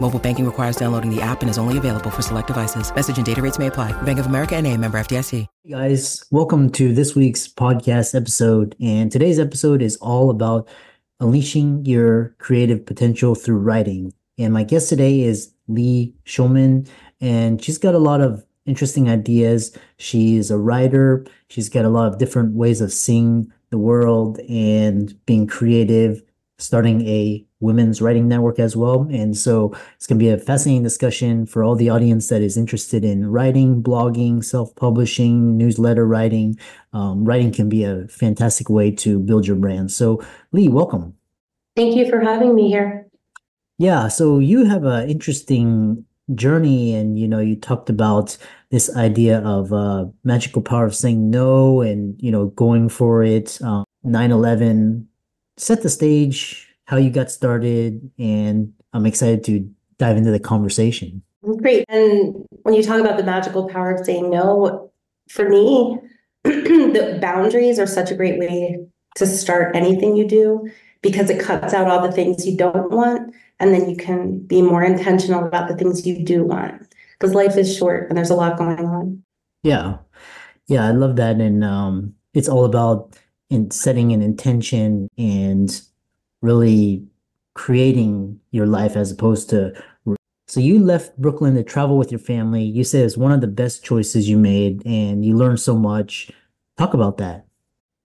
Mobile banking requires downloading the app and is only available for select devices. Message and data rates may apply. Bank of America and a member FDIC. Hey guys, welcome to this week's podcast episode. And today's episode is all about unleashing your creative potential through writing. And my guest today is Leigh Shulman, and she's got a lot of interesting ideas. She's a writer. She's got a lot of different ways of seeing the world and being creative, starting a women's writing network as well. And so it's going to be a fascinating discussion for all the audience that is interested in writing, blogging, self publishing, newsletter writing. Um, writing can be a fantastic way to build your brand. So, Leigh, welcome. Thank you for having me here. Yeah, so you have an interesting journey, and you know, you talked about this idea of uh, magical power of saying no, and you know, going for it. Um, 9/11 set the stage how you got started, and I'm excited to dive into the conversation. Great. And when you talk about the magical power of saying no, for me, the boundaries are such a great way to start anything you do because it cuts out all the things you don't want. And then you can be more intentional about the things you do want because life is short and there's a lot going on. Yeah. Yeah. I love that. And um, it's all about in setting an intention and really creating your life as opposed to so you left Brooklyn to travel with your family. You said it's one of the best choices you made and you learned so much. Talk about that.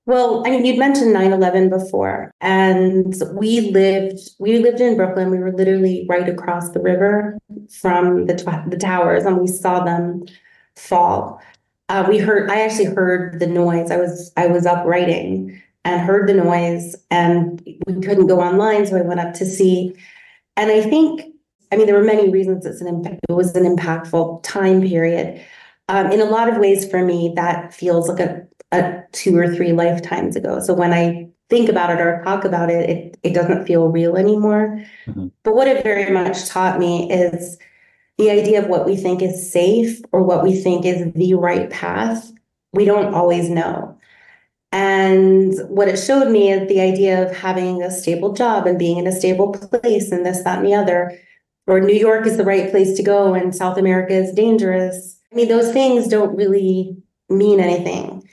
Well, I mean, you'd mentioned 9/11 before, and we lived we lived in Brooklyn. We were literally right across the river from the the towers, and we saw them fall. Uh, we heard. I actually heard the noise. I was I was up writing, and heard the noise and we couldn't go online so i went up to see and i think i mean there were many reasons it's an impact it was an impactful time period um, in a lot of ways for me that feels like a, a two or three lifetimes ago so when i think about it or talk about it it, it doesn't feel real anymore mm-hmm. but what it very much taught me is the idea of what we think is safe or what we think is the right path we don't always know and what it showed me is the idea of having a stable job and being in a stable place and this, that, and the other. Or New York is the right place to go and South America is dangerous. I mean, those things don't really mean anything.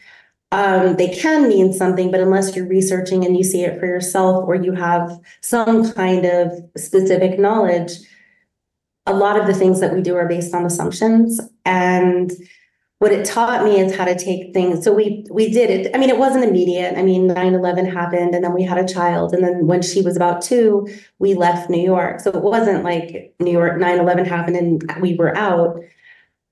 Um, they can mean something, but unless you're researching and you see it for yourself or you have some kind of specific knowledge, a lot of the things that we do are based on assumptions. And what it taught me is how to take things so we we did it. I mean it wasn't immediate. I mean 9-11 happened and then we had a child. And then when she was about two we left new york. So it wasn't like new york 9-11 happened and we were out.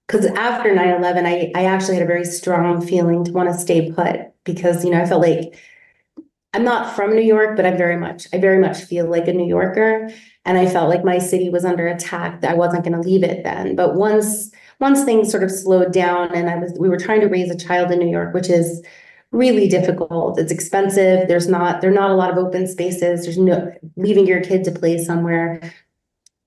Because after 9-11 I, I actually had a very strong feeling to want to stay put because you know i felt like i'm not from new york but i'm very much i very much feel like a new yorker and i felt like my city was under attack i wasn't going to leave it then but once once things sort of slowed down and I was we were trying to raise a child in New York, which is really difficult. It's expensive. There's not there are not a lot of open spaces. There's no leaving your kid to play somewhere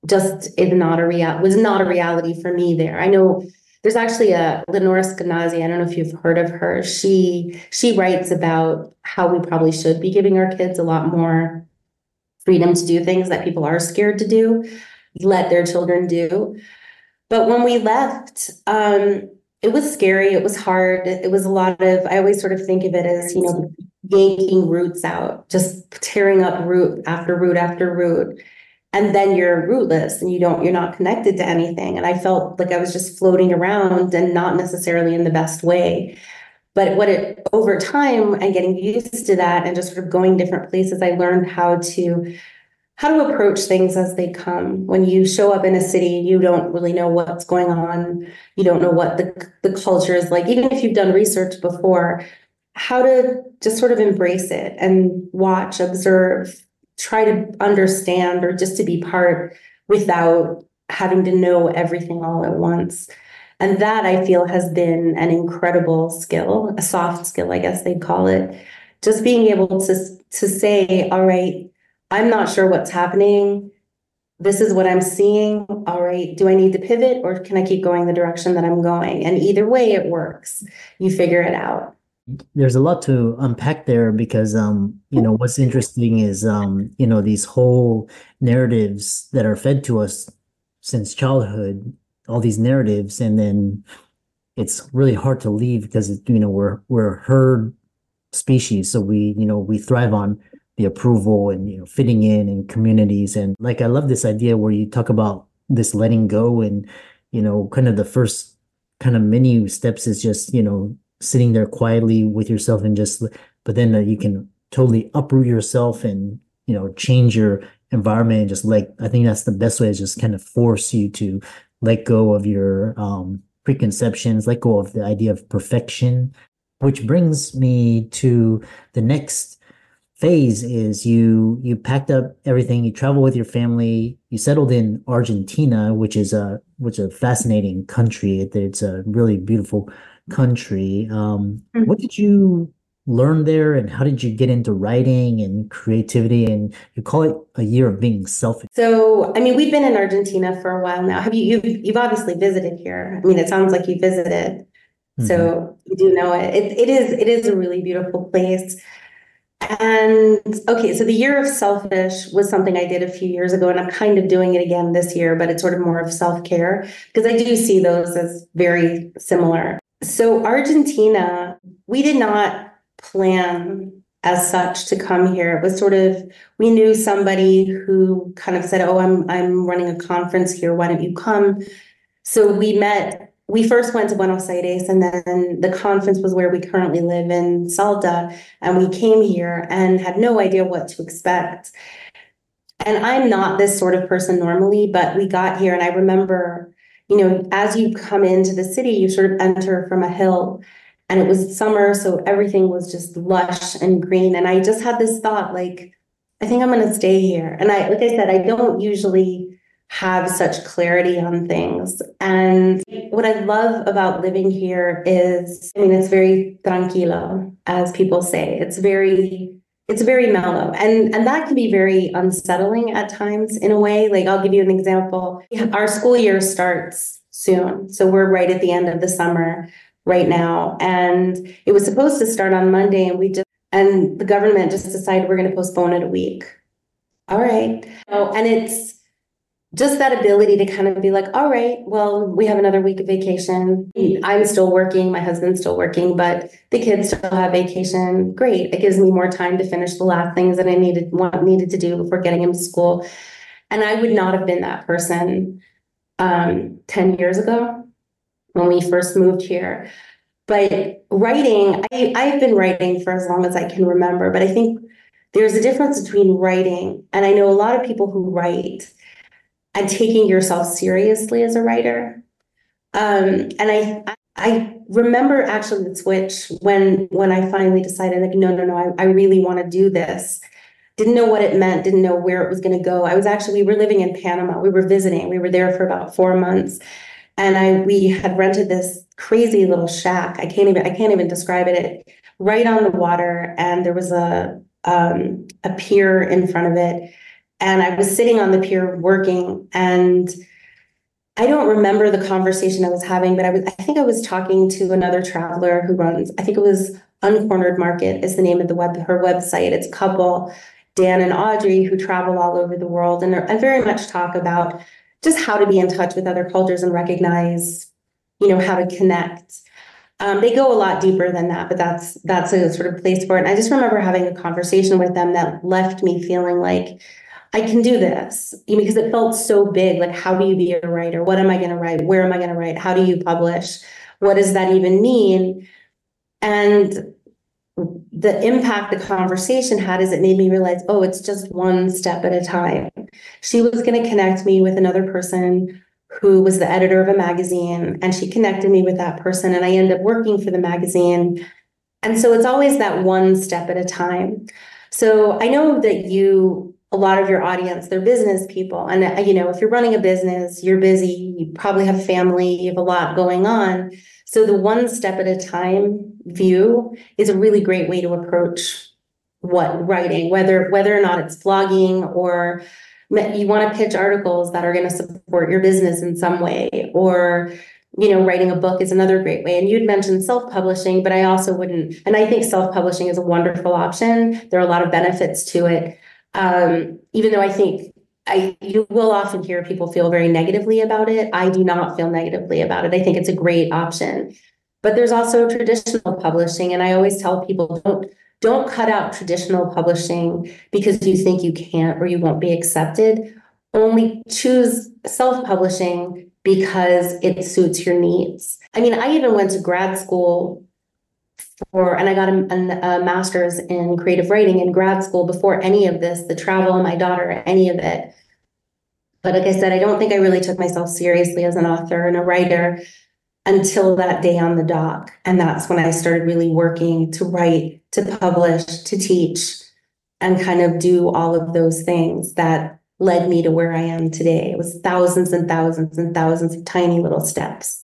just is not a real was not a reality for me there. I know there's actually a Lenore Skenazy. I don't know if you've heard of her. She she writes about how we probably should be giving our kids a lot more freedom to do things that people are scared to do, let their children do. But when we left, um, it was scary. It was hard. It was a lot of, I always sort of think of it as, you know, yanking roots out, just tearing up root after root after root. And then you're rootless and you don't, you're not connected to anything. And I felt like I was just floating around and not necessarily in the best way. But what it over time and getting used to that and just sort of going different places, I learned how to how to approach things as they come. When you show up in a city, you don't really know what's going on. You don't know what the, the culture is like, even if you've done research before, how to just sort of embrace it and watch, observe, try to understand or just to be part without having to know everything all at once. And that I feel has been an incredible skill, a soft skill, I guess they'd call it. Just being able to, to say, all right, I'm not sure what's happening. This is what I'm seeing. All right, do I need to pivot or can I keep going the direction that I'm going? And either way, it works. You figure it out there's a lot to unpack there because um you know what's interesting is um you know these whole narratives that are fed to us since childhood all these narratives and then it's really hard to leave because you know we're we're herd species. So we you know we thrive on the approval and you know fitting in and communities. And like I love this idea where you talk about this letting go and you know kind of the first kind of many steps is just you know sitting there quietly with yourself and just but then uh, you can totally uproot yourself and you know change your environment and just like i think that's the best way is just kind of force you to let go of your um preconceptions let go of the idea of perfection which brings me to the next phase is you you packed up everything you travel with your family you settled in argentina which is a which is a fascinating country. It's a really beautiful country. Um, mm-hmm. What did you learn there, and how did you get into writing and creativity? And you call it a year of being selfish. So, I mean, we've been in Argentina for a while now. Have you? You've, you've obviously visited here. I mean, it sounds like you visited, mm-hmm. so you do know it. it. It is. It is a really beautiful place. And okay, so the year of selfish was something I did a few years ago, and I'm kind of doing it again this year, but it's sort of more of self care because I do see those as very similar. So, Argentina, we did not plan as such to come here. It was sort of we knew somebody who kind of said, "Oh, I'm I'm running a conference here. Why don't you come?" So we met. We first went to Buenos Aires, and then the conference was where we currently live in Salta. And we came here and had no idea what to expect. And I'm not this sort of person normally, but we got here, and I remember you know, as you come into the city, you sort of enter from a hill and it was summer, so everything was just lush and green. And I just had this thought, like, I think I'm going to stay here. And I, like I said, I don't usually have such clarity on things. And what I love about living here is, I mean, it's very tranquilo, as people say. It's very it's very mellow and and that can be very unsettling at times in a way. Like i'll give you an example. Our school year starts soon so we're right at the end of the summer right now and it was supposed to start on monday and we just and the government just decided we're going to postpone it a week. All right. Oh, and it's just that ability to kind of be like, all right, well, we have another week of vacation. I'm still working, my husband's still working, but the kids still have vacation. Great. It gives me more time to finish the last things that I needed needed to do before getting him to school. And I would not have been that person um, 10 years ago when we first moved here. But writing, I, I've been writing for as long as I can remember, but I think there's a difference between writing, and I know a lot of people who write and taking yourself seriously as a writer. Um, and I I remember actually the switch when when I finally decided like no no no I, I really want to do this. Didn't know what it meant, didn't know where it was going to go. I was actually we were living in Panama. We were visiting. We were there for about 4 months. And I we had rented this crazy little shack. I can't even I can't even describe it. it right on the water and there was a um, a pier in front of it and I was sitting on the pier working and I don't remember the conversation I was having, but I was I think I was talking to another traveler who runs, I think it was Uncornered Market is the name of the web her website. It's a couple, Dan and Audrey, who travel all over the world and, and very much talk about just how to be in touch with other cultures and recognize, you know, how to connect. Um, they go a lot deeper than that, but that's that's a sort of place for it. And I just remember having a conversation with them that left me feeling like I can do this because it felt so big. Like, how do you be a writer? What am I going to write? Where am I going to write? How do you publish? What does that even mean? And the impact the conversation had is it made me realize, oh, it's just one step at a time. She was going to connect me with another person who was the editor of a magazine, and she connected me with that person, and I ended up working for the magazine. And so it's always that one step at a time. So I know that you, a lot of your audience, they're business people. And, uh, you know, if you're running a business, you're busy, you probably have family, you have a lot going on. So the one step at a time view is a really great way to approach what writing, whether whether or not it's blogging or you want to pitch articles that are going to support your business in some way or you know writing a book is another great way and you'd mentioned self-publishing but i also wouldn't and i think self-publishing is a wonderful option there are a lot of benefits to it um, even though i think I you will often hear people feel very negatively about it. I do not feel negatively about it. I think it's a great option. But there's also traditional publishing and I always tell people don't don't cut out traditional publishing because you think you can't or you won't be accepted. Only choose self-publishing because it suits your needs. I mean, I even went to grad school for, and I got a, a, master's in creative writing in grad school before any of this, the travel, my daughter, any of it. But like I said, I don't think I really took myself seriously as an author and a writer until that day on the dock. And that's when I started really working to write, to publish, to teach, and kind of do all of those things that led me to where I am today. It was thousands and thousands and thousands of tiny little steps.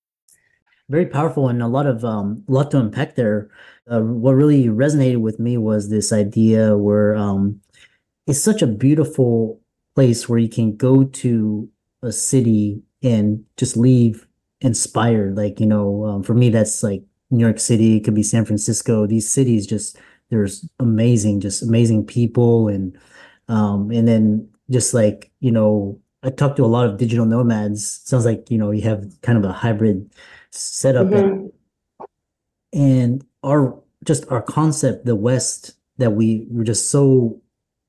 very powerful and a lot of um lot to unpack there. Uh, what really resonated with me was this idea where um it's such a beautiful place where you can go to a city and just leave inspired. Like you know, um, for me that's like New York City. It could be San Francisco. These cities just there's amazing, just amazing people and um and then just like you know I talked to a lot of digital nomads. Sounds like you know you have kind of a hybrid set up mm-hmm. and our just our concept the west that we were just so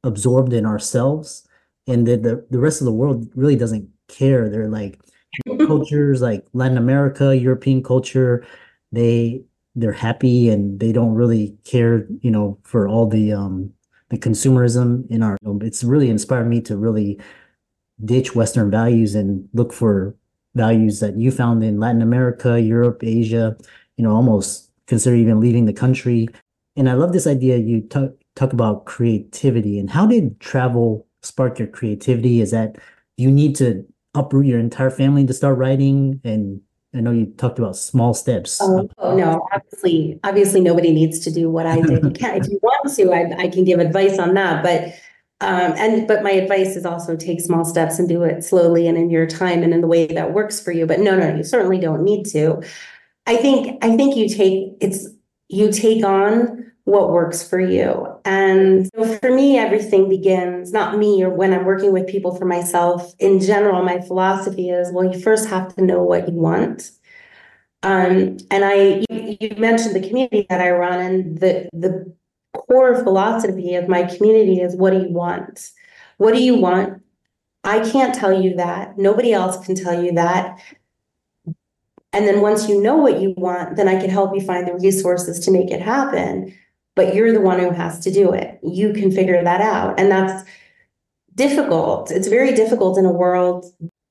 absorbed in ourselves and that the, the rest of the world really doesn't care they're like cultures like latin america european culture they they're happy and they don't really care you know for all the um the consumerism in our it's really inspired me to really ditch western values and look for values that you found in Latin America, Europe, Asia, you know, almost consider even leaving the country. And I love this idea you talk talk about creativity and how did travel spark your creativity? Is that you need to uproot your entire family to start writing? And I know you talked about small steps. Oh, oh no, obviously, obviously nobody needs to do what I did. If you want to, I, I can give advice on that. But um, and but my advice is also take small steps and do it slowly and in your time and in the way that works for you. But no, no, you certainly don't need to. I think I think you take it's you take on what works for you. And so for me, everything begins not me or when I'm working with people for myself. In general, my philosophy is well, you first have to know what you want. Um, and I, you, you mentioned the community that I run, and the the core philosophy of my community is what do you want? What do you want? I can't tell you that. Nobody else can tell you that. And then once you know what you want, then I can help you find the resources to make it happen. But you're the one who has to do it. You can figure that out. And that's difficult. It's very difficult in a world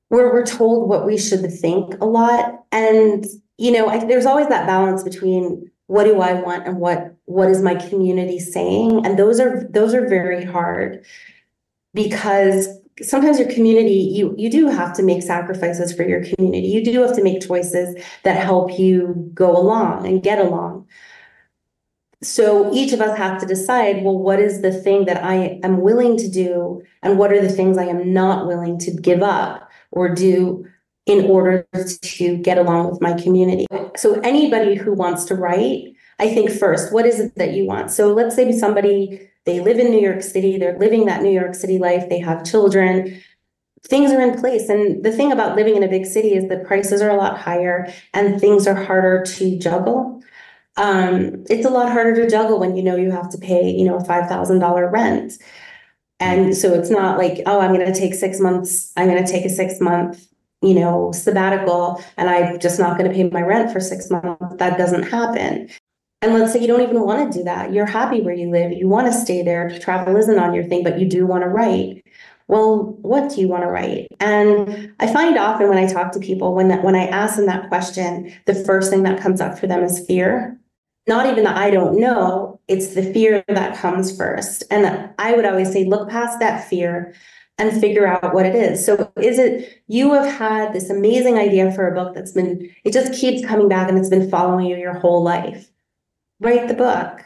where we're told what we should think a lot. And, you know, I, there's always that balance between what do I want and what what is my community saying? And those are those are very hard because sometimes your community you you do have to make sacrifices for your community. You do have to make choices that help you go along and get along. So each of us have to decide well what is the thing that i am willing to do and what are the things i am not willing to give up or do in order to get along with my community so anybody who wants to write I think first, what is it that you want? So let's say somebody, they live in New York City, they're living that New York City life, they have children, things are in place. And the thing about living in a big city is that prices are a lot higher and things are harder to juggle. Um, it's a lot harder to juggle when you know you have to pay, you know, five thousand dollar rent. And so it's not like, oh, I'm going to take six months, I'm going to take a six month, you know, sabbatical, and I'm just not going to pay my rent for six months. That doesn't happen. And let's say you don't even want to do that. You're happy where you live. You want to stay there. Travel isn't on your thing, but you do want to write. Well, what do you want to write? And I find often when I talk to people, when that when I ask them that question, the first thing that comes up for them is fear not even that I don't know, it's the fear that comes first. And I would always say, look past that fear and figure out what it is. So is it you have had this amazing idea for a book that's been, it just keeps coming back and it's been following you your whole life. Write the book.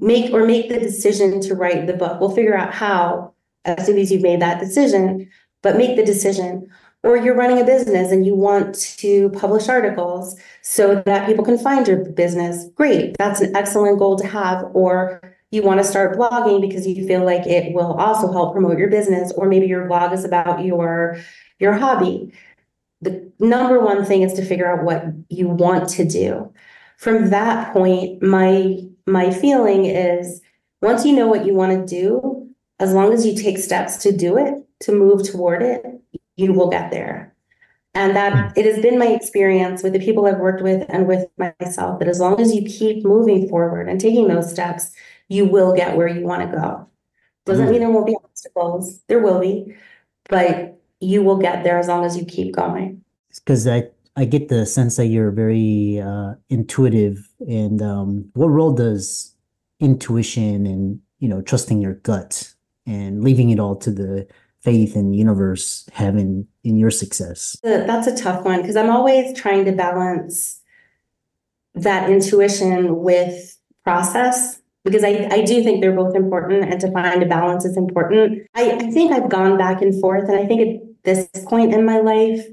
Make or make the decision to write the book. We'll figure out how as soon as you've made that decision, but make the decision or you're running a business and you want to publish articles so that people can find your business, great. That's an excellent goal to have. Or you want to start blogging because you feel like it will also help promote your business, or maybe your blog is about your your hobby. The number one thing is to figure out what you want to do. From that point, my my feeling is once you know what you want to do, as long as you take steps to do it, to move toward it, you will get there. And that hmm. it has been my experience with the people I've worked with and with myself that as long as you keep moving forward and taking those steps, you will get where you want to go. Doesn't mean there won't be obstacles. There will be, but you will get there as long as you keep going. Because I I get the sense that you're very uh, intuitive. And um, what role does intuition and you know trusting your gut and leaving it all to the faith and universe have in in your success? That's a tough one because I'm always trying to balance that intuition with process because I, I do think they're both important and to find a balance is important. I, I think I've gone back and forth and I think at this point in my life,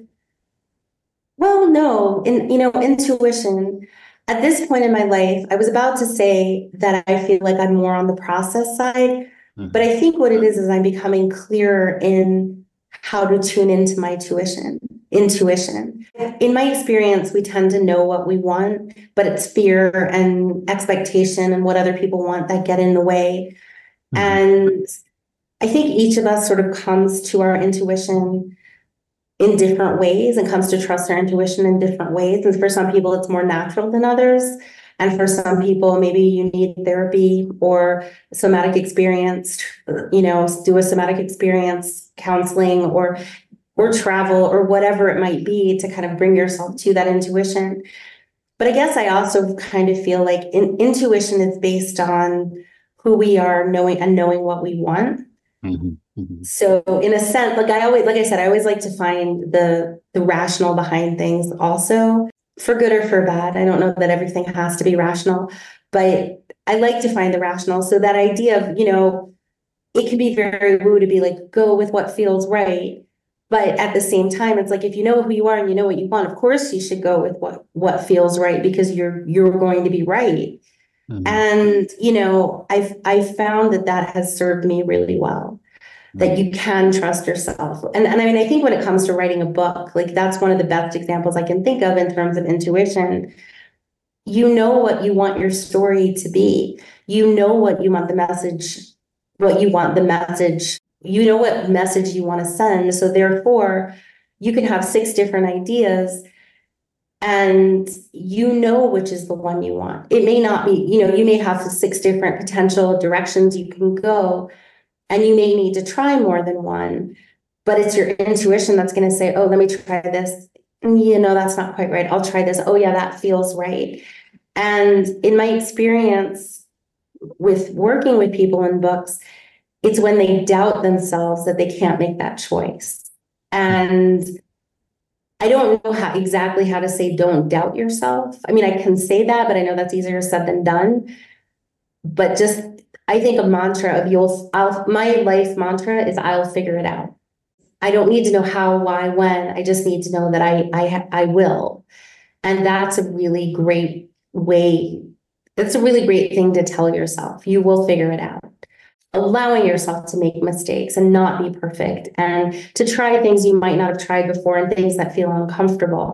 well, no, in you know, intuition. At this point in my life, I was about to say that I feel like I'm more on the process side, Mm-hmm. But I think what it is is I'm becoming clearer in how to tune into my tuition, intuition. In my experience, we tend to know what we want, but it's fear and expectation and what other people want that get in the way. Mm-hmm. And I think each of us sort of comes to our intuition in different ways and comes to trust our intuition in different ways. And for some people, it's more natural than others. And for some people, maybe you need therapy or somatic experience, you know, do a somatic experience counseling or or travel or whatever it might be to kind of bring yourself to that intuition. But I guess I also kind of feel like in, intuition is based on who we are knowing and knowing what we want. Mm-hmm, mm-hmm. So in a sense, like I always, like I said, I always like to find the the rational behind things also for good or for bad. I don't know that everything has to be rational, but I like to find the rational. So that idea of, you know, it can be very woo to be like, go with what feels right. But at the same time, it's like if you know who you are and you know what you want, of course you should go with what what feels right because you're you're going to be right. Mm-hmm. And you know, I've I've found that that has served me really well that you can trust yourself. And, and I mean, I think when it comes to writing a book, like that's one of the best examples I can think of in terms of intuition. You know what you want your story to be. You know what you want the message, what you want the message. You know what message you want to send. So therefore, you can have six different ideas and you know which is the one you want. It may not be, you know, you may have six different potential directions you can go, and you may need to try more than one, but it's your intuition that's going to say, oh, let me try this. Mm, you know, that's not quite right. I'll try this. Oh, yeah, that feels right. And in my experience with working with people in books, it's when they doubt themselves that they can't make that choice. And I don't know how exactly how to say don't doubt yourself. I mean, I can say that, but I know that's easier said than done. But just I think a mantra of you'll, I'll, my life mantra is I'll figure it out. I don't need to know how, why, when. I just need to know that I, I, I will. And that's a really great way. That's a really great thing to tell yourself. You will figure it out. Allowing yourself to make mistakes and not be perfect and to try things you might not have tried before and things that feel uncomfortable.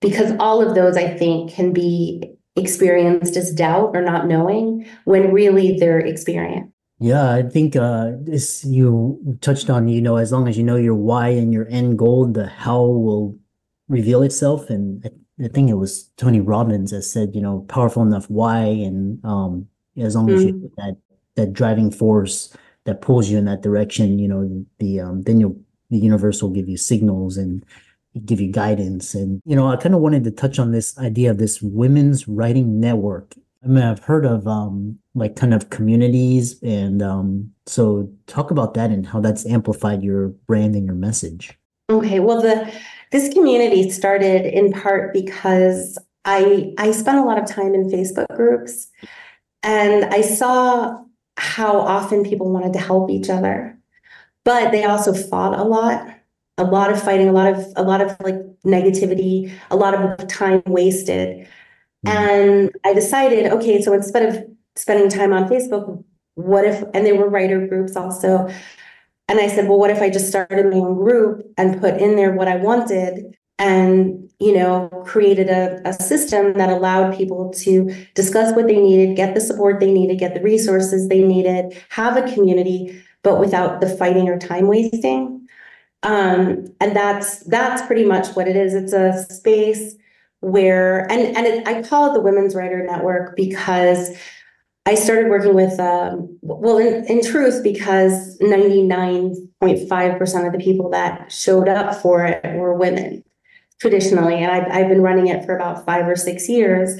Because all of those, I think, can be experienced as doubt or not knowing when really they're experience. Yeah, I think uh, this you touched on, you know, as long as you know your why and your end goal, the how will reveal itself. And I, think it was Tony Robbins that said, you know, powerful enough why, and um, as long as you that that driving force that pulls you in that direction, you know, the um, then you'll the universe will give you signals and give you guidance. And you know, I kind of wanted to touch on this idea of this women's writing network I mean, I've heard of um like kind of communities and um so talk about that and how that's amplified your brand and your message. Okay, well the this community started in part because I I spent a lot of time in Facebook groups and I saw how often people wanted to help each other. But they also fought a lot, a lot of fighting, a lot of a lot of like negativity, a lot of time wasted. Mm-hmm. And I decided, okay, so instead of spending time on Facebook, what if, and there were writer groups also. And I said, well, what if I just started my own group and put in there what I wanted and, you know, created a, a system that allowed people to discuss what they needed, get the support they needed, get the resources they needed, have a community, but without the fighting or time wasting. Um, and that's that's pretty much what it is. It's a space where and and it, I call it the Women's Writer Network because I started working with um, well in, in truth because 99.5% of the people that showed up for it were women traditionally and I've, I've been running it for about five or six years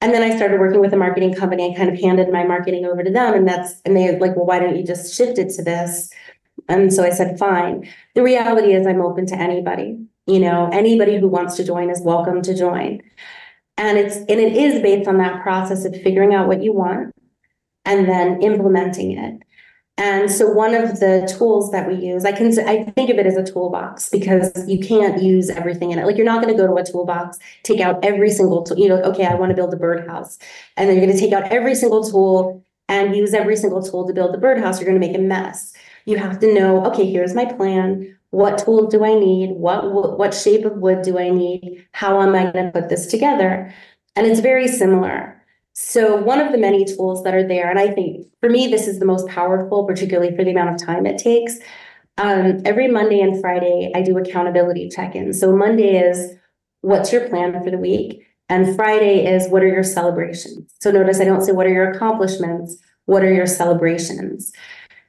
and then I started working with a marketing company. I kind of handed my marketing over to them, and that's and they're like, well, why don't you just shift it to this? And so I said, fine. The reality is, I'm open to anybody. You know, anybody who wants to join is welcome to join. And it's and it is based on that process of figuring out what you want and then implementing it. And so one of the tools that we use, I can I think of it as a toolbox because you can't use everything in it. Like you're not going to go to a toolbox, take out every single tool, you know, okay, I want to build a birdhouse. And then you're going to take out every single tool and use every single tool to build the birdhouse. You're going to make a mess. You have to know, okay, here's my plan what tool do I need? What what shape of wood do I need? How am I going to put this together? And it's very similar. So one of the many tools that are there, and I think for me this is the most powerful, particularly for the amount of time it takes. Um, every Monday and Friday, I do accountability check-ins. So Monday is what's your plan for the week, and Friday is what are your celebrations. So notice I don't say what are your accomplishments. What are your celebrations?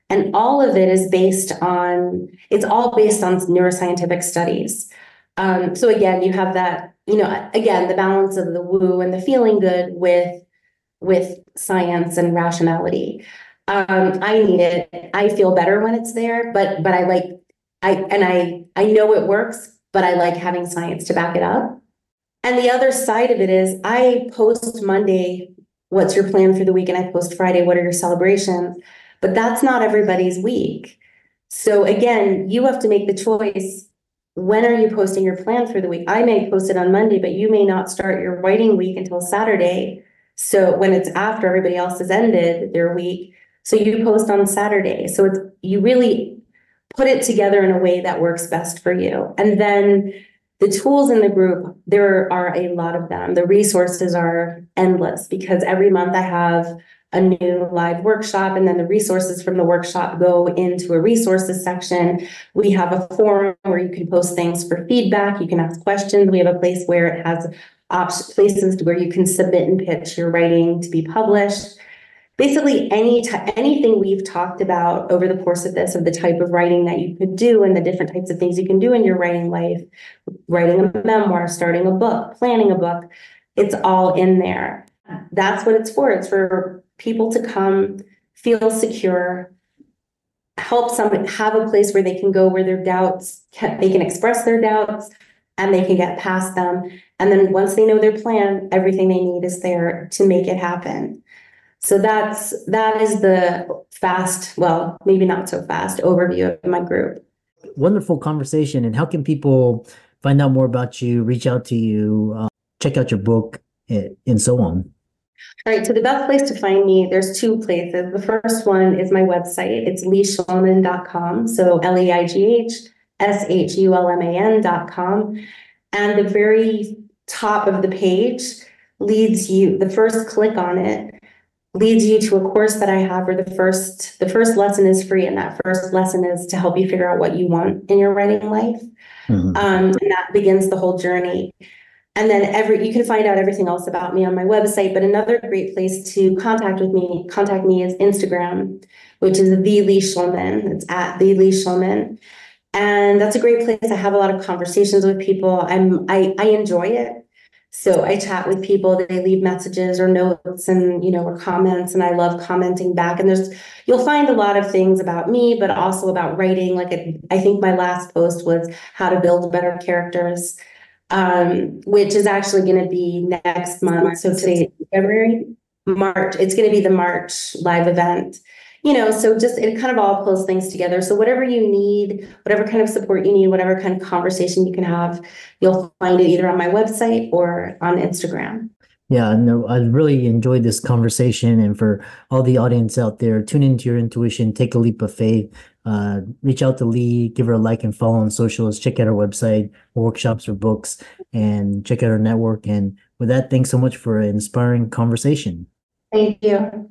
And all of it is based on, it's all based on neuroscientific studies. Um, so again, you have that, you know, again, the balance of the woo and the feeling good with with science and rationality. Um, I need it. I feel better when it's there, but but I like I and I I know it works, but I like having science to back it up. And the other side of it is I post Monday, what's your plan for the week? And I post Friday, what are your celebrations? but that's not everybody's week. So again, you have to make the choice. When are you posting your plan for the week? I may post it on Monday, but you may not start your writing week until Saturday. So when it's after everybody else has ended their week, so you post on Saturday. So it's you really put it together in a way that works best for you. And then the tools in the group, there are a lot of them. The resources are endless because every month I have a new live workshop and then the resources from the workshop go into a resources section. We have a forum where you can post things for feedback. You can ask questions. We have a place where it has op- places where you can submit and pitch your writing to be published. Basically, any t- anything we've talked about over the course of this, of the type of writing that you could do and the different types of things you can do in your writing life, writing a memoir, starting a book, planning a book, it's all in there. That's what it's for. It's for people to come, feel secure, help somebody have a place where they can go where their doubts can, they can express their doubts and they can get past them. And then once they know their plan, everything they need is there to make it happen. So that's that is the fast, well, maybe not so fast overview of my group. Wonderful conversation. And how can people find out more about you, reach out to you, uh, check out your book, and so on? All right, so the best place to find me, there's two places. The first one is my website. It's leighshulman.com. So L E I G H S H U L M A N.com. And the very top of the page leads you, the first click on it leads you to a course that I have where the first the first lesson is free and that first lesson is to help you figure out what you want in your writing life. Mm-hmm. Um, and that begins the whole journey. And then every you can find out everything else about me on my website. But another great place to contact with me, contact me is Instagram, which is the Leigh Shulman. It's at the Leigh Shulman. And that's a great place. I have a lot of conversations with people. I'm I, I enjoy it. So I chat with people, they leave messages or notes and, you know, or comments, and I love commenting back. And there's, you'll find a lot of things about me, but also about writing. Like I think my last post was how to build better characters um, which is actually going to be next month. So today, February, March, it's going to be the March live event. You know, so just it kind of all pulls things together. So whatever you need, whatever kind of support you need, whatever kind of conversation you can have, you'll find it either on my website or on Instagram. Yeah, no, I really enjoyed this conversation. And for all the audience out there, tune into your intuition, take a leap of faith, uh, reach out to Leigh, give her a like and follow on socials, check out our website, workshops or books, and check out our network. And with that, thanks so much for an inspiring conversation. Thank you.